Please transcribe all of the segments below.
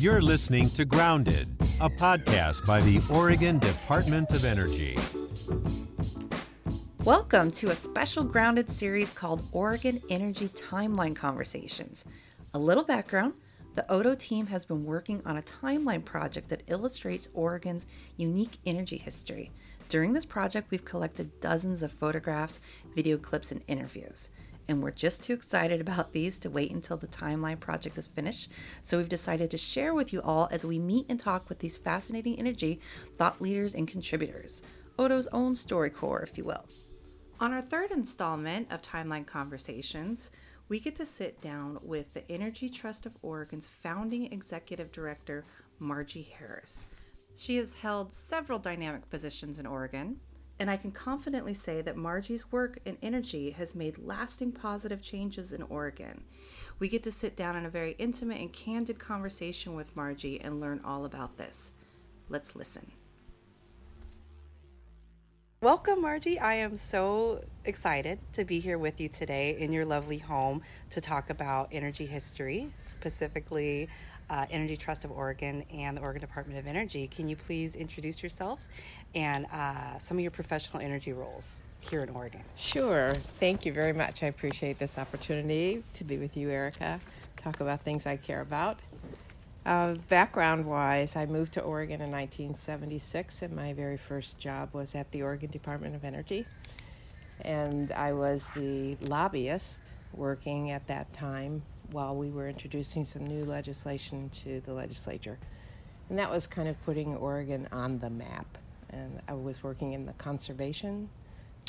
You're listening to Grounded, a podcast by the Oregon Department of Energy. Welcome to a special Grounded series called Oregon Energy Timeline Conversations. A little background the ODO team has been working on a timeline project that illustrates Oregon's unique energy history. During this project, we've collected dozens of photographs, video clips, and interviews and we're just too excited about these to wait until the timeline project is finished. So we've decided to share with you all as we meet and talk with these fascinating energy thought leaders and contributors, ODO's own StoryCorps, if you will. On our third installment of Timeline Conversations, we get to sit down with the Energy Trust of Oregon's founding executive director, Margie Harris. She has held several dynamic positions in Oregon, and I can confidently say that Margie's work and energy has made lasting positive changes in Oregon. We get to sit down in a very intimate and candid conversation with Margie and learn all about this. Let's listen. Welcome, Margie. I am so excited to be here with you today in your lovely home to talk about energy history, specifically uh, Energy Trust of Oregon and the Oregon Department of Energy. Can you please introduce yourself and uh, some of your professional energy roles here in Oregon? Sure. Thank you very much. I appreciate this opportunity to be with you, Erica, talk about things I care about. Uh, background wise, I moved to Oregon in 1976, and my very first job was at the Oregon Department of Energy. And I was the lobbyist working at that time while we were introducing some new legislation to the legislature. And that was kind of putting Oregon on the map. And I was working in the conservation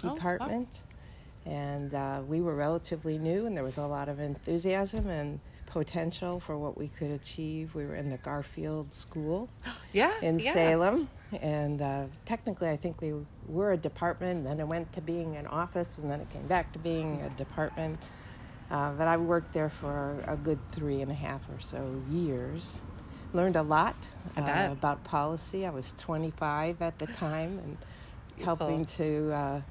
department. Oh, wow. And uh, we were relatively new, and there was a lot of enthusiasm and potential for what we could achieve. We were in the Garfield School yeah, in yeah. Salem. And uh, technically, I think we were a department, then it went to being an office, and then it came back to being a department. Uh, but I worked there for a good three and a half or so years. Learned a lot uh, about policy. I was 25 at the time and Beautiful. helping to uh,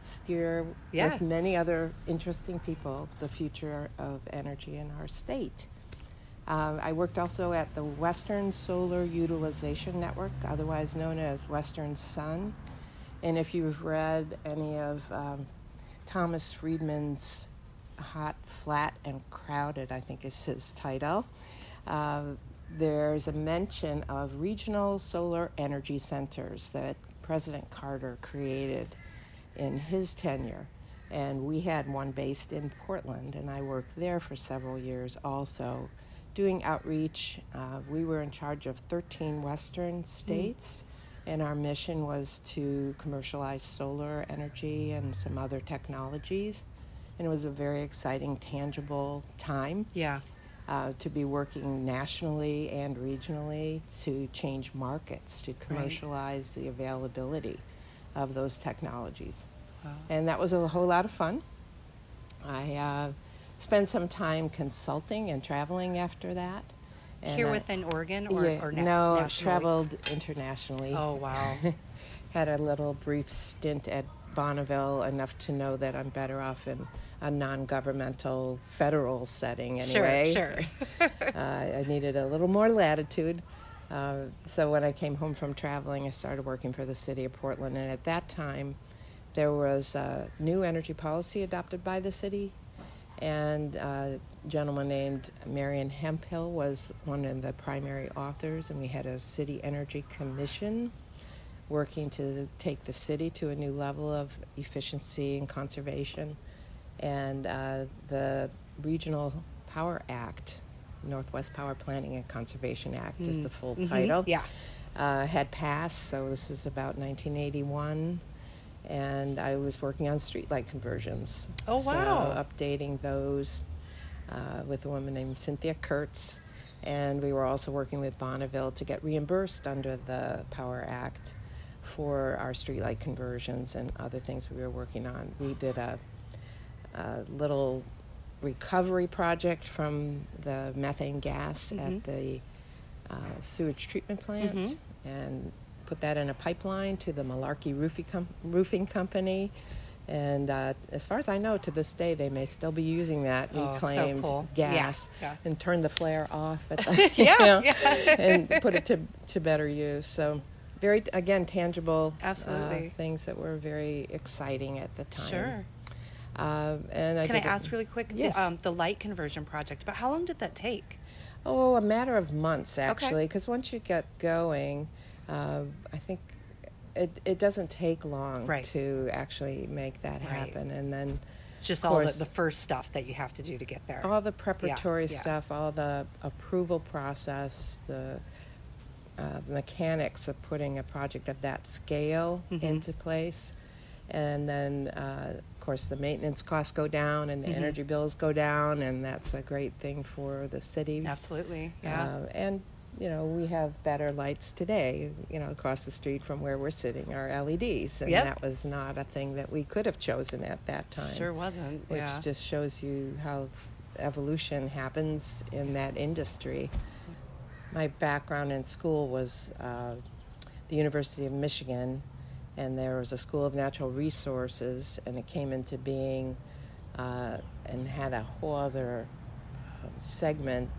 steer yeah. with many other interesting people the future of energy in our state. Um, I worked also at the Western Solar Utilization Network, otherwise known as Western Sun. And if you've read any of um, Thomas Friedman's Hot, Flat, and Crowded, I think is his title. Uh, there's a mention of regional solar energy centers that President Carter created in his tenure. And we had one based in Portland, and I worked there for several years also doing outreach. Uh, we were in charge of 13 Western states, mm. and our mission was to commercialize solar energy and some other technologies and it was a very exciting, tangible time. Yeah. Uh, to be working nationally and regionally to change markets, to commercialize right. the availability of those technologies. Wow. And that was a whole lot of fun. I uh, spent some time consulting and traveling after that. And Here within Oregon or, yeah, or na- no, nationally? traveled internationally. Oh, wow. Had a little brief stint at Bonneville, enough to know that I'm better off in a non-governmental federal setting anyway. Sure, sure. uh, I needed a little more latitude. Uh, so when I came home from traveling, I started working for the city of Portland, and at that time, there was a new energy policy adopted by the city, and a gentleman named Marion Hemphill was one of the primary authors, and we had a city energy commission working to take the city to a new level of efficiency and conservation and uh, the Regional Power Act, Northwest Power Planning and Conservation Act, mm. is the full mm-hmm. title. Yeah, uh, had passed. So this is about 1981, and I was working on streetlight conversions. Oh wow! So updating those uh, with a woman named Cynthia Kurtz. And we were also working with Bonneville to get reimbursed under the Power Act for our streetlight conversions and other things we were working on. We did a a little recovery project from the methane gas mm-hmm. at the uh, sewage treatment plant mm-hmm. and put that in a pipeline to the Malarkey Roofing, Com- Roofing Company. And uh, as far as I know, to this day, they may still be using that Oh, so reclaimed cool. Gas yeah. and turn the flare off at the, Yeah, know, yeah. and put it to, to better use. So, very, again, tangible uh, things that were very exciting at the time. Sure. Um, and I Can I ask really quick? the, Yes. Um, the light conversion project, but how long did that take? Oh, a matter of months actually, because once you get going, uh, I think it it doesn't take long Right. to actually make that Right. happen, and then It's just Of all the, the first stuff that you have to do to get there. all the preparatory yeah. stuff, all the approval process, the uh, mechanics of putting a project of that scale Mhm. into place, and then uh, of course the maintenance costs go down and the Mhm. energy bills go down, and that's a great thing for the city. Absolutely. Yeah. Uh, and you know we have better lights today. You know across the street from where we're sitting are LEDs, and Yep. that was not a thing that we could have chosen at that time. sure wasn't. Which yeah. just shows you how evolution happens in that industry. My background in school was uh, the University of Michigan, and there was a School of Natural Resources, and it came into being uh, and had a whole other um, segment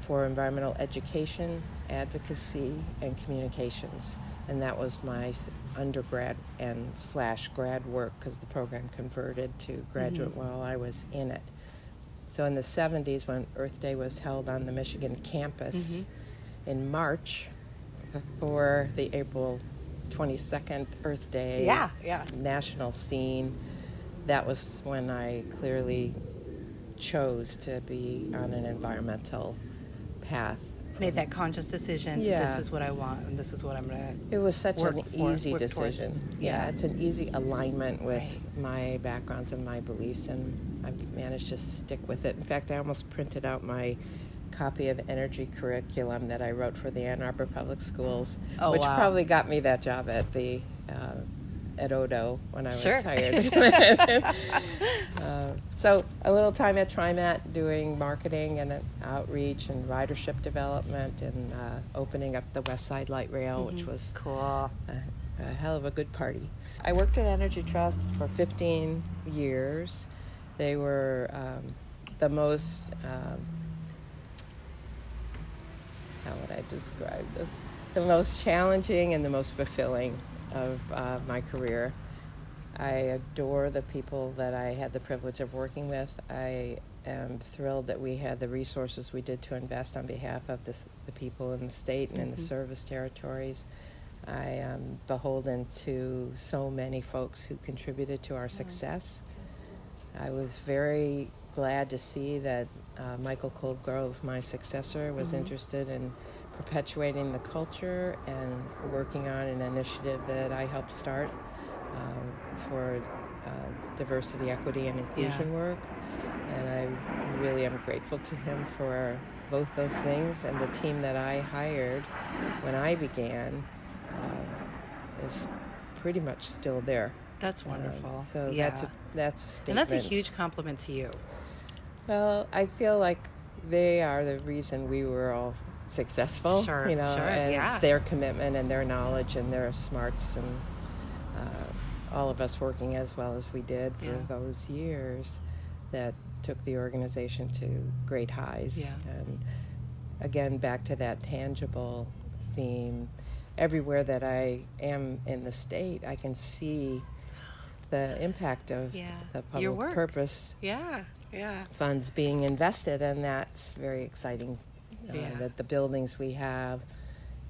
for environmental education, advocacy, and communications. And that was my undergrad and slash grad work because the program converted to graduate while I was in it. So in the 70s, when Earth Day was held on the Michigan campus in March, before the April 22nd Earth Day Yeah, yeah. national scene, that was when I clearly chose to be on an environmental path. Made that conscious decision. Yeah. This is what I want, and this is what I'm gonna. It was such an for- easy decision. Yeah. Yeah, it's an easy alignment with my backgrounds and my beliefs, and I've managed to stick with it. In fact, I almost printed out my copy of energy curriculum that I wrote for the Ann Arbor Public Schools, Oh, which wow. probably got me that job at the uh, at Odo when I was Sure. hired. uh, so a little time at TriMet doing marketing and uh, outreach and ridership development and uh, opening up the West Side Light Rail, which was Cool. a, a hell of a good party. I worked at Energy Trust for 15 years. They were um, the most, um, would I describe this? The most challenging and the most fulfilling of uh, my career. I adore the people that I had the privilege of working with. I am thrilled that we had the resources we did to invest on behalf of the, the people in the state and in the Mhm. service territories. I am beholden to so many folks who contributed to our success. I was very glad to see that uh, Michael Colgrove, my successor, was Mhm. interested in perpetuating the culture and working on an initiative that I helped start um, for uh, diversity, equity, and inclusion work. And I really am grateful to him for both those things. And the team that I hired when I began uh, is pretty much still there. That's Uh, wonderful. so yeah. that's a, that's a and that's a huge compliment to you. Well, I feel like they are the reason we were all successful. Sure, you know, sure, and yeah. it's their commitment and their knowledge and their smarts and uh, all of us working as well as we did for Yeah. those years that took the organization to great highs. Yeah. And again, back to that tangible theme. Everywhere that I am in the state, I can see the impact of Yeah. the public purpose Yeah. Yeah. funds being invested, and that's very exciting. Uh, Yeah. That the buildings we have,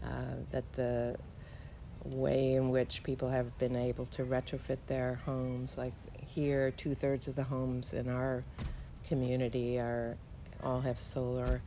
uh, that the way in which people have been able to retrofit their homes, like here, two thirds of the homes in our community are all have solar.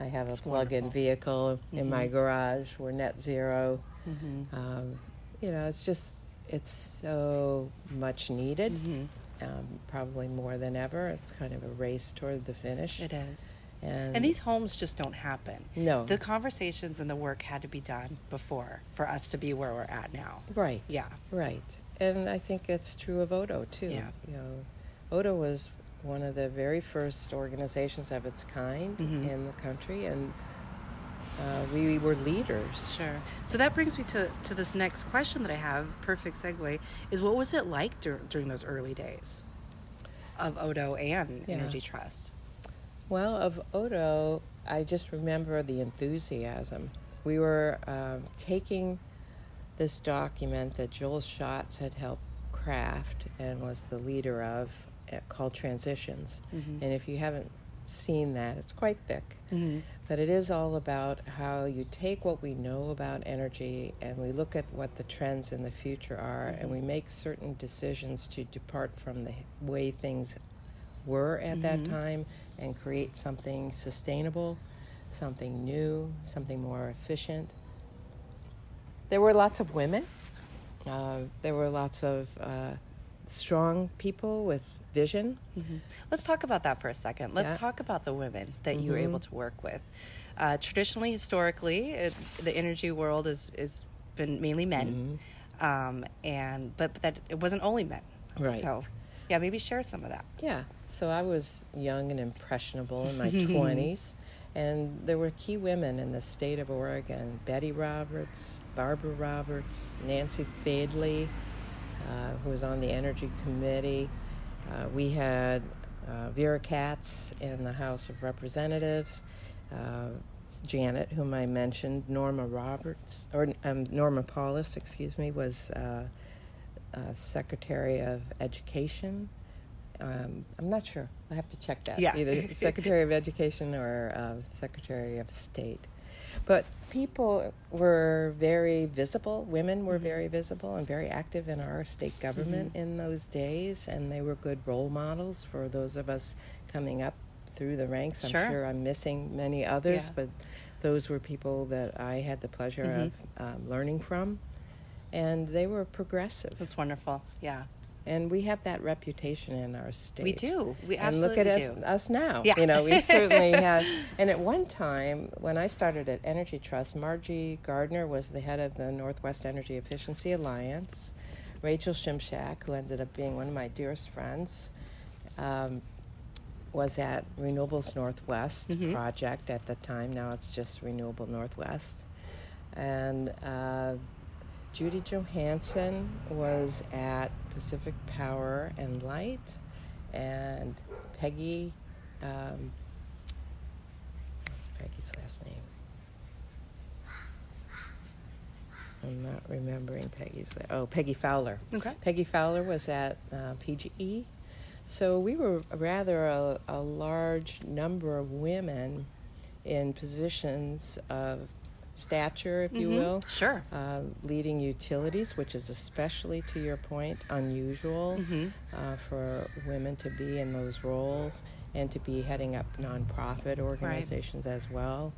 I have It's a plug-in wonderful. vehicle in my Mhm. garage. We're net zero. Mm-hmm. Um, you know, it's just it's so much needed Mm-hmm. um, probably more than ever. It's kind of a race toward the finish. It is. And, And these homes just don't happen. no, The conversations and the work had to be done before for us to be where we're at now. right, Yeah. right. And I think it's true of Odo too. Yeah. You know, Odo was one of the very first organizations of its kind Mhm. in the country, and uh, we were leaders. Sure. So that brings me to, to this next question that I have. Perfect segue is what was it like dur- during those early days of Odo and Yeah. Energy Trust? Well, of Odo, I just remember the enthusiasm. We were um, taking this document that Joel Schatz had helped craft and was the leader of, uh, called Transitions. Mhm. And if you haven't seen that, it's quite thick. Mhm. But it is all about how you take what we know about energy and we look at what the trends in the future are and we make certain decisions to depart from the way things were at that Mhm. time and create something sustainable, something new, something more efficient. There were lots of women. Uh, there were lots of uh, strong people with vision. Mhm. Let's talk about that for a second. Let's Yeah. talk about the women that you were Mhm. able to work with. Uh, traditionally, historically, it, the energy world is is been mainly men, um, and but, but that it wasn't only men. Right. So, yeah, maybe share some of that. Yeah. So I was young and impressionable in my 20s, and there were key women in the state of Oregon Betty Roberts, Barbara Roberts, Nancy Fadeley, uh, who was on the Energy Committee. Uh, we had uh, Vera Katz in the House of Representatives. Uh, Janet, whom I mentioned, Norma Roberts, or um, Norma Paulus, excuse me, was uh, Secretary of Education. Um, I'm not sure. I have to check that. Yeah. Either Secretary of Education or uh, Secretary of State. But people were very visible. Women were very visible and very active in our state government in those days, and they were good role models for those of us coming up through the ranks. I'm Sure. sure I'm missing many others, Yeah. but those were people that I had the pleasure of um, learning from, and they were progressive. That's wonderful. Yeah, And we have that reputation in our state. we do. We absolutely And look at us, us now. Yeah. You know, we certainly have. And at one time, when I started at Energy Trust, Margie Gardner was the head of the Northwest Energy Efficiency Alliance. Rachel Shimshak, who ended up being one of my dearest friends, um, was at Renewables Northwest Mhm. project at the time. Now it's just Renewable Northwest. And uh, Judi Johansen was at Pacific Power and Light, and Peggy, um, what's Peggy's last name? I'm not remembering Peggy's. Oh, Peggy Fowler. Okay. Peggy Fowler was at uh, PGE. So we were rather a, a large number of women in positions of stature, if you Mhm. will, Sure. uh, leading utilities, which is especially, to your point, unusual Mhm. uh, for women to be in those roles and to be heading up nonprofit organizations as well.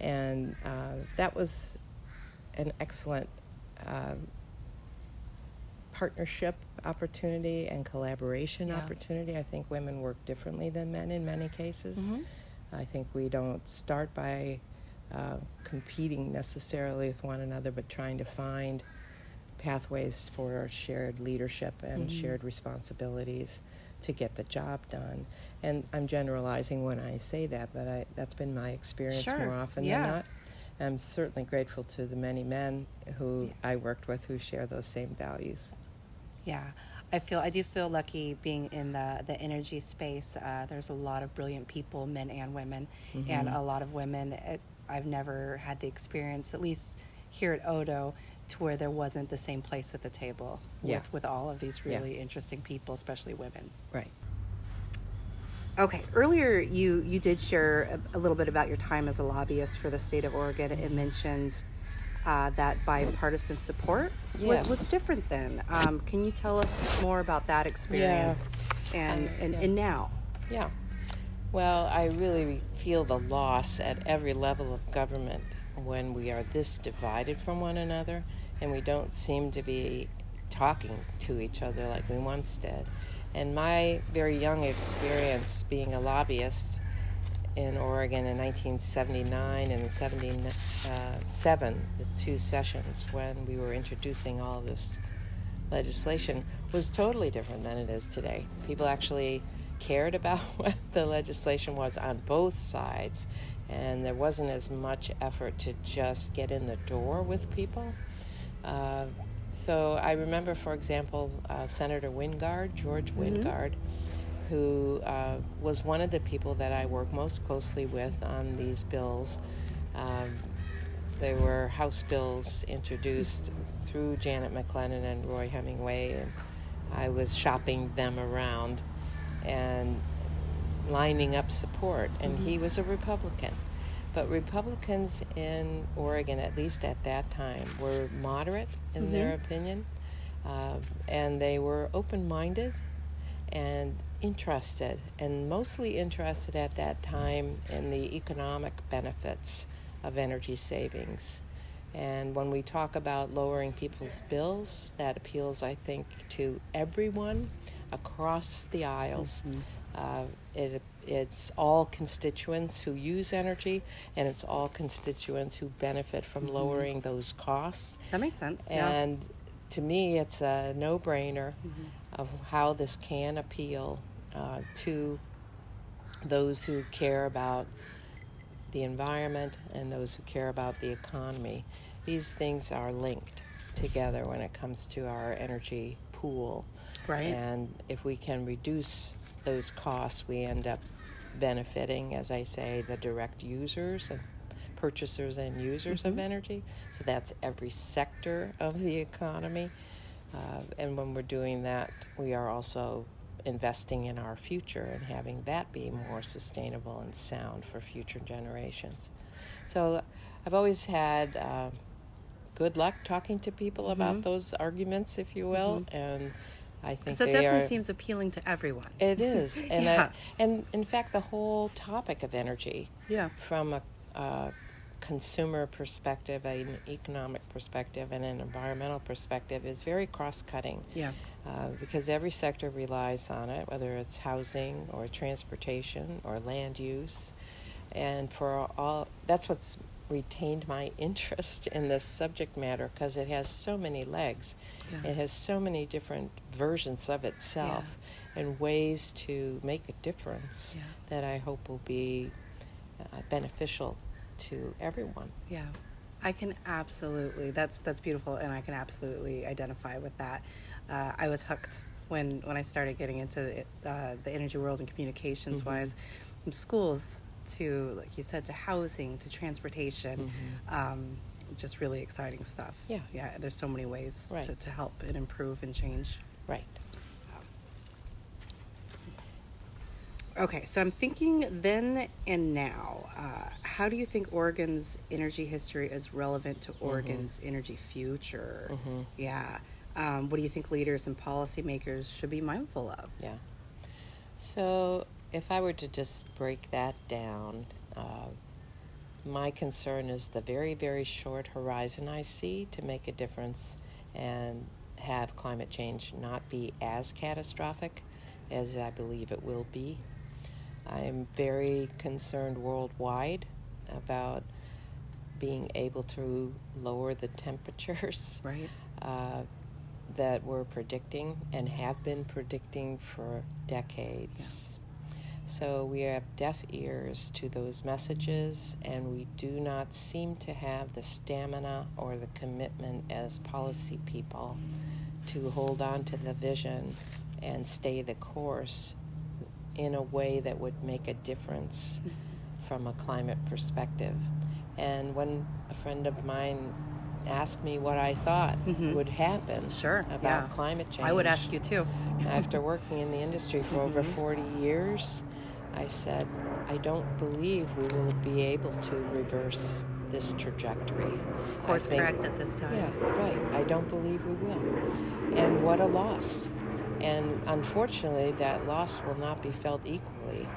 And uh, that was an excellent um, partnership opportunity and collaboration Yeah. opportunity. I think women work differently than men in many cases. Mhm. I think we don't start by uh, competing necessarily with one another, but trying to find pathways for shared leadership and Mhm. shared responsibilities to get the job done. And I'm generalizing when I say that, but I, that's been my experience Sure. more often Yeah. than not. I'm certainly grateful to the many men who I worked with who share those same values. Yeah, I feel I do feel lucky being in the the energy space. Uh, there's a lot of brilliant people, men and women, and Mm-hmm. a lot of women. It, I've never had the experience, at least here at Odo, to where there wasn't the same place at the table Yeah. with with all of these Yeah. really interesting people, especially women. Right. Okay, earlier you you did share a, a little bit about your time as a lobbyist for the state of Oregon. It mentions uh, that bipartisan support Yes. was, was different then. Um, can you tell us more about that experience and, Um, and, yeah. and now? Yeah. Well, I really feel the loss at every level of government when we are this divided from one another and we don't seem to be talking to each other like we once did. And my very young experience being a lobbyist in Oregon in 1979 and 77, the two sessions when we were introducing all this legislation, was totally different than it is today. People actually cared about what the legislation was on both sides, and there wasn't as much effort to just get in the door with people. Uh, so I remember, for example, uh, Senator Wingard, George mm-hmm. Wingard, who uh, was one of the people that I worked most closely with on these bills. Um, there were House bills introduced through Janet McClellan and Roy Hemingway, and I was shopping them around and lining up support. And mm-hmm. he was a Republican. But Republicans in Oregon, at least at that time, were moderate in mm-hmm. their opinion, uh, and they were open minded and interested, and mostly interested at that time in the economic benefits of energy savings. And when we talk about lowering people's bills, that appeals, I think, to everyone across the aisles. Mm-hmm. Uh, it, it's all constituents who use energy, and it's all constituents who benefit from mm-hmm. lowering those costs. That makes sense. And yeah. to me, it's a no brainer mm-hmm. of how this can appeal uh, to those who care about the environment and those who care about the economy. These things are linked together when it comes to our energy pool. Right. And if we can reduce those costs, we end up benefiting, as I say, the direct users and purchasers and users mm-hmm. of energy. So that's every sector of the economy. Uh, and when we're doing that, we are also investing in our future and having that be more sustainable and sound for future generations. So I've always had uh, good luck talking to people mm-hmm. about those arguments, if you will, mm-hmm. and I think that definitely are, seems appealing to everyone. It is, and yeah. I, and in fact, the whole topic of energy, yeah, from a, a consumer perspective, an economic perspective, and an environmental perspective, is very cross-cutting. Yeah, uh, because every sector relies on it, whether it's housing or transportation or land use, and for all that's what's retained my interest in this subject matter because it has so many legs. Yeah. It has so many different versions of itself yeah. and ways to make a difference yeah. that I hope will be uh, beneficial to everyone. Yeah. I can absolutely. That's that's beautiful, and I can absolutely identify with that. Uh, I was hooked when when I started getting into it, uh, the energy world and communications mm-hmm. wise, schools to like you said to housing to transportation. Mm-hmm. Um, just really exciting stuff. Yeah, yeah. There's so many ways right. to, to help and improve and change. Right. Okay, so I'm thinking then and now. Uh, how do you think Oregon's energy history is relevant to mm-hmm. Oregon's mm-hmm. energy future? Mm-hmm. Yeah. Um, what do you think leaders and policymakers should be mindful of? Yeah. So, if I were to just break that down, uh, my concern is the very, very short horizon I see to make a difference and have climate change not be as catastrophic as I believe it will be. I'm very concerned worldwide about being able to lower the temperatures right. uh, that we're predicting and have been predicting for decades. Yeah. So we have deaf ears to those messages, and we do not seem to have the stamina or the commitment as policy people to hold on to the vision and stay the course in a way that would make a difference from a climate perspective. And when a friend of mine asked me what I thought mm-hmm. would happen sure, about yeah. climate change. I would ask you too. after working in the industry for mm-hmm. over 40 years, I said, I don't believe we will be able to reverse this trajectory. Course think, correct at this time. Yeah, right. I don't believe we will. And what a loss. And unfortunately, that loss will not be felt equally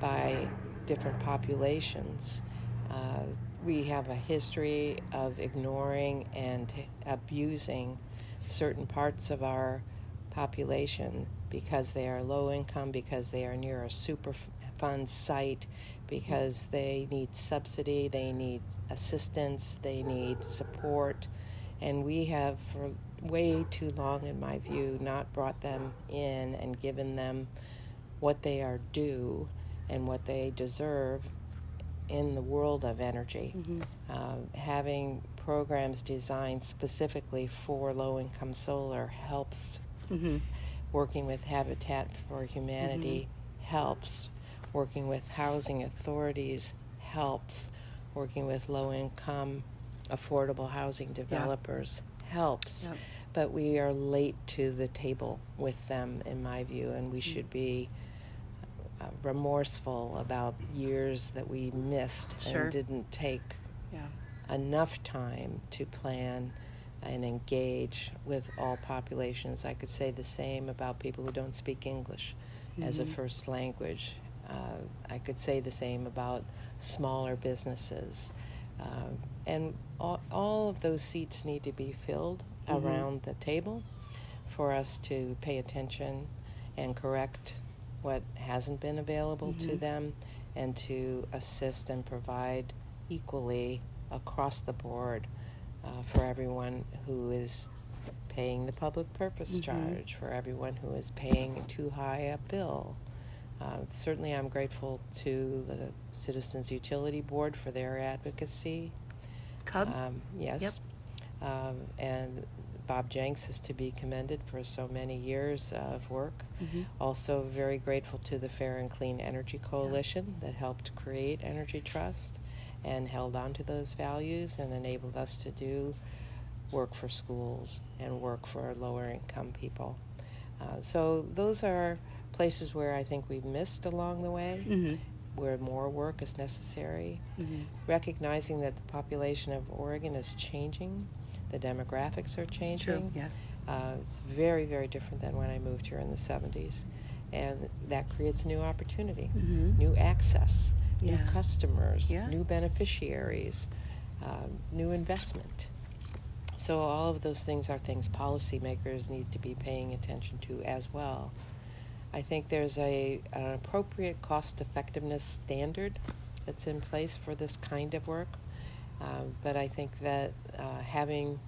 by different populations. Uh, we have a history of ignoring and abusing certain parts of our population because they are low income, because they are near a Superfund site, because they need subsidy, they need assistance, they need support. And we have, for way too long, in my view, not brought them in and given them what they are due and what they deserve in the world of energy. Uh, having programs designed specifically for low income solar helps. Mm-hmm. Working with Habitat for Humanity mm-hmm. helps. Working with housing authorities helps. Working with low income affordable housing developers helps. Yep. But we are late to the table with them, in my view, and we mm. should be uh, remorseful about years that we missed Sure. and didn't take Yeah. enough time to plan and engage with all populations. I could say the same about people who don't speak English as a first language. Uh, I could say the same about smaller businesses. Um, and all, all of those seats need to be filled around the table for us to pay attention and correct what hasn't been available to them and to assist and provide equally across the board uh, for everyone who is paying the public purpose charge, for everyone who is paying too high a bill. Uh, certainly, I'm grateful to the Citizens Utility Board for their advocacy. Cub. Um, yes. Yep. Um, and Bob Jenks is to be commended for so many years of work. Mhm. Also, very grateful to the Fair and Clean Energy Coalition that helped create Energy Trust and held on to those values and enabled us to do work for schools and work for lower income people. Uh, so, those are places where I think we've missed along the way Mhm. where more work is necessary, Mhm. recognizing that the population of Oregon is changing, the demographics are It's changing. true. Yes. Uh, it's very, very different than when I moved here in the 70s. And that creates new opportunity, Mhm. new access, new customers, Yeah. new beneficiaries, um, new investment. So, all of those things are things policymakers need to be paying attention to as well. I think there's a, an appropriate cost effectiveness standard that's in place for this kind of work. Um, but I think that uh, having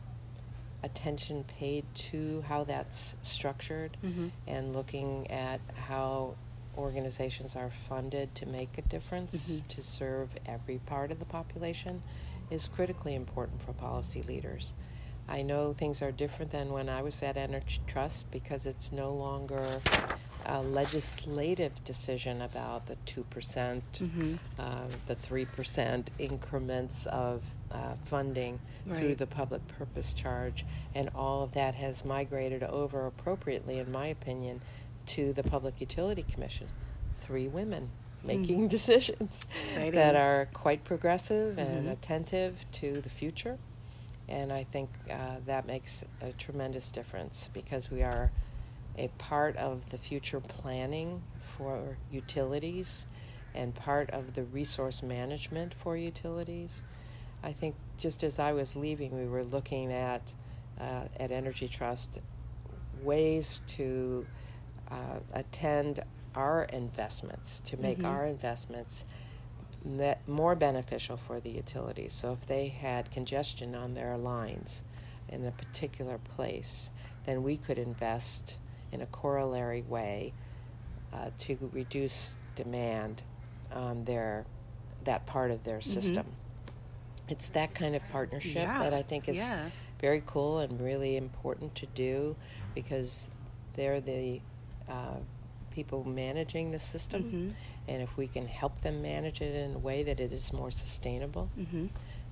attention paid to how that's structured Mhm. and looking at how organizations are funded to make a difference Mhm. to serve every part of the population is critically important for policy leaders. I know things are different than when I was at Energy Trust because it's no longer a legislative decision about the 2%, Mhm. uh, the 3% increments of uh, funding through the public purpose charge. And all of that has migrated over appropriately, in my opinion, to the Public Utility Commission. Three women making decisions Exciting. that are quite progressive and Mhm. attentive to the future. And I think uh, that makes a tremendous difference because we are a part of the future planning for utilities and part of the resource management for utilities. I think just as I was leaving, we were looking at uh, at Energy Trust ways to uh, attend our investments, to make Mhm. our investments me- more beneficial for the utilities. So if they had congestion on their lines in a particular place, then we could invest in a corollary way uh, to reduce demand on their that part of their system. It's that kind of partnership Yeah, that I think is yeah. very cool and really important to do because they're the uh, people managing the system. Mhm. And if we can help them manage it in a way that it is more sustainable, Mhm.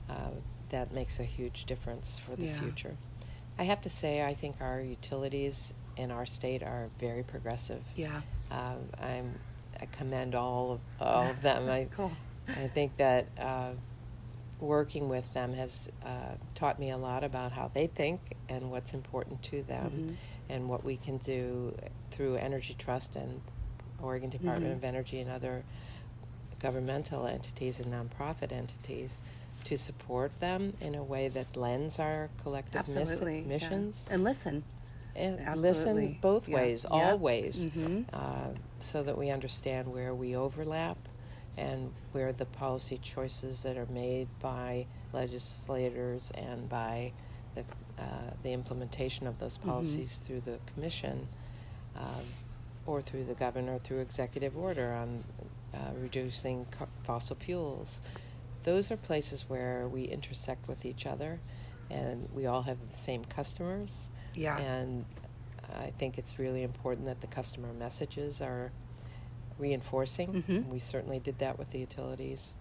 uh, that makes a huge difference for the Yeah. future. I have to say, I think our utilities in our state are very progressive. Yeah. Um, I'm, I commend all of, all of them. I, Cool. I think that uh, working with them has uh, taught me a lot about how they think and what's important to them Mhm. and what we can do through Energy Trust and Oregon Department Mhm. of Energy and other governmental entities and nonprofit entities to support them in a way that blends our collective miss- Absolutely. yeah. missions And listen. and Absolutely. listen both Yeah. ways, Yeah. all ways, Mhm. uh, so that we understand where we overlap and where the policy choices that are made by legislators and by the, uh, the implementation of those Mhm. policies through the commission um, or through the governor through executive order on uh, reducing co- fossil fuels. Those are places where we intersect with each other, and we all have the same customers. Yeah. And I think it's really important that the customer messages are reinforcing. Mhm. We certainly did that with the utilities.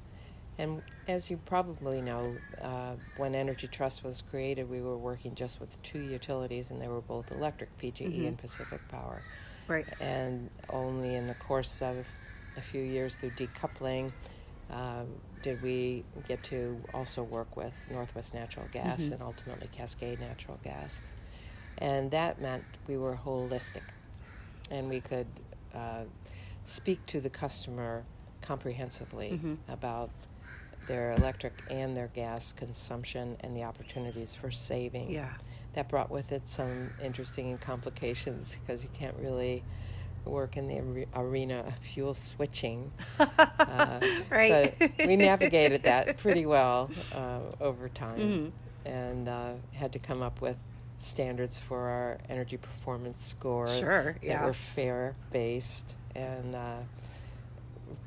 And as you probably know, uh, when Energy Trust was created, we were working just with two utilities, and they were both electric, PGE Mhm. and Pacific Power. Right. And only in the course of a few years through decoupling um, did we get to also work with Northwest Natural Gas Mhm. and ultimately Cascade Natural Gas. And that meant we were holistic and we could uh, speak to the customer comprehensively Mhm. about their electric and their gas consumption and the opportunities for saving Yeah. that brought with it some interesting complications because you can't really work in the arena of fuel switching. Uh, Right. But we navigated that pretty well uh, over time Mhm. and uh, had to come up with standards for our energy performance score Sure, that were fair based and uh,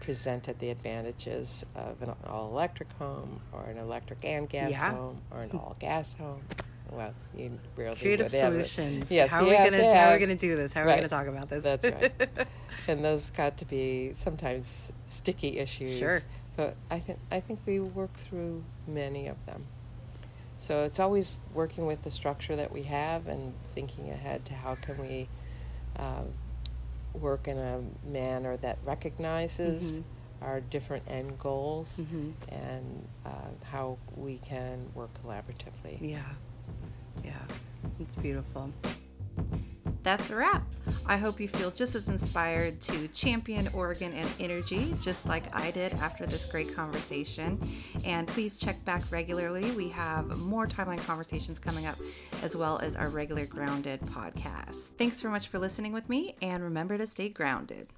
presented the advantages of an all electric home or an electric and gas Yeah. home or an all gas home. Well, you rarely Creative would have it. solutions. Yes, how are we gonna to how are we gonna do this? How are we gonna talk about this? That's right. and those got to be sometimes sticky issues. Sure. But I think I think we work through many of them. So it's always working with the structure that we have and thinking ahead to how can we uh, work in a manner that recognizes Mhm. our different end goals Mhm. and uh, how we can work collaboratively. yeah. Yeah. It's beautiful. That's a wrap. I hope you feel just as inspired to champion Oregon and energy, just like I did after this great conversation. And please check back regularly. We have more timeline conversations coming up, as well as our regular Grounded podcast. Thanks so much for listening with me, and remember to stay grounded.